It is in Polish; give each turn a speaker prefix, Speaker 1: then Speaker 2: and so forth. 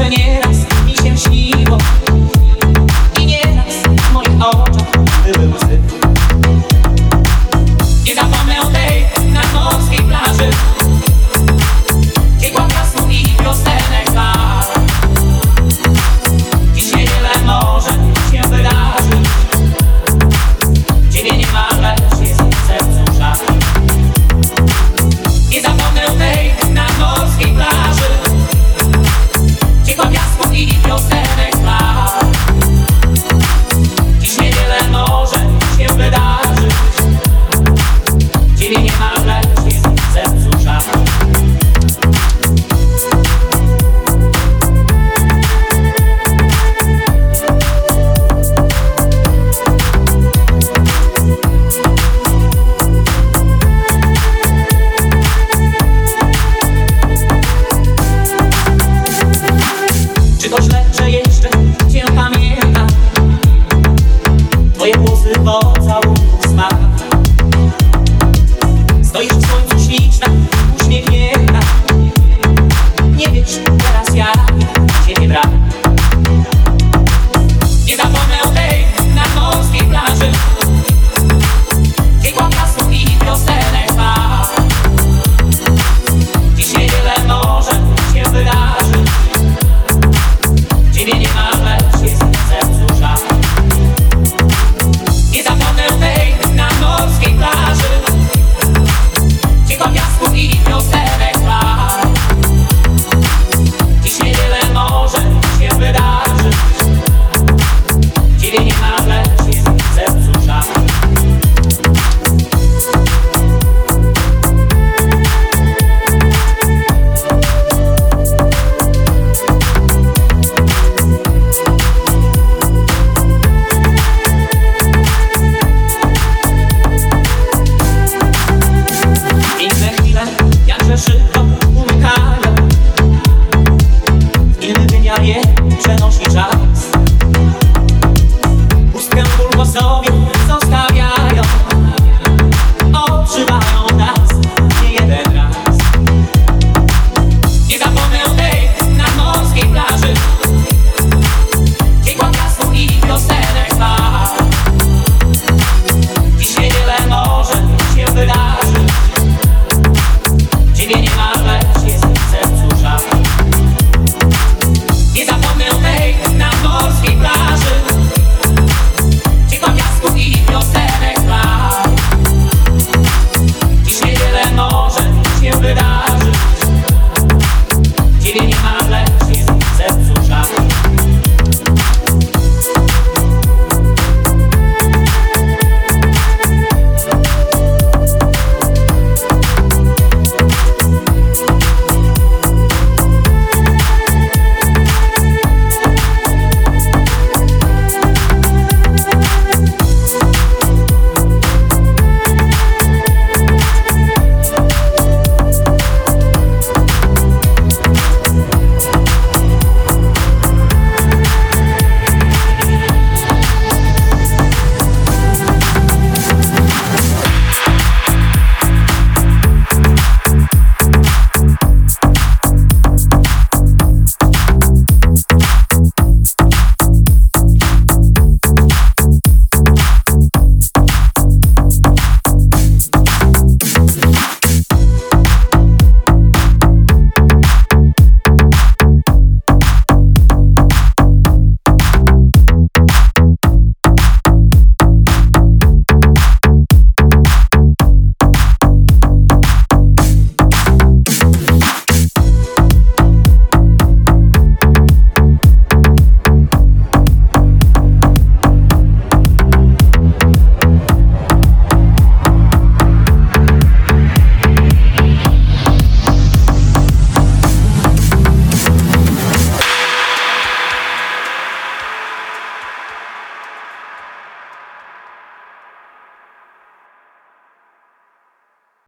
Speaker 1: że nieraz mi się śniło. we sei. prawie przenośni czas. get in your.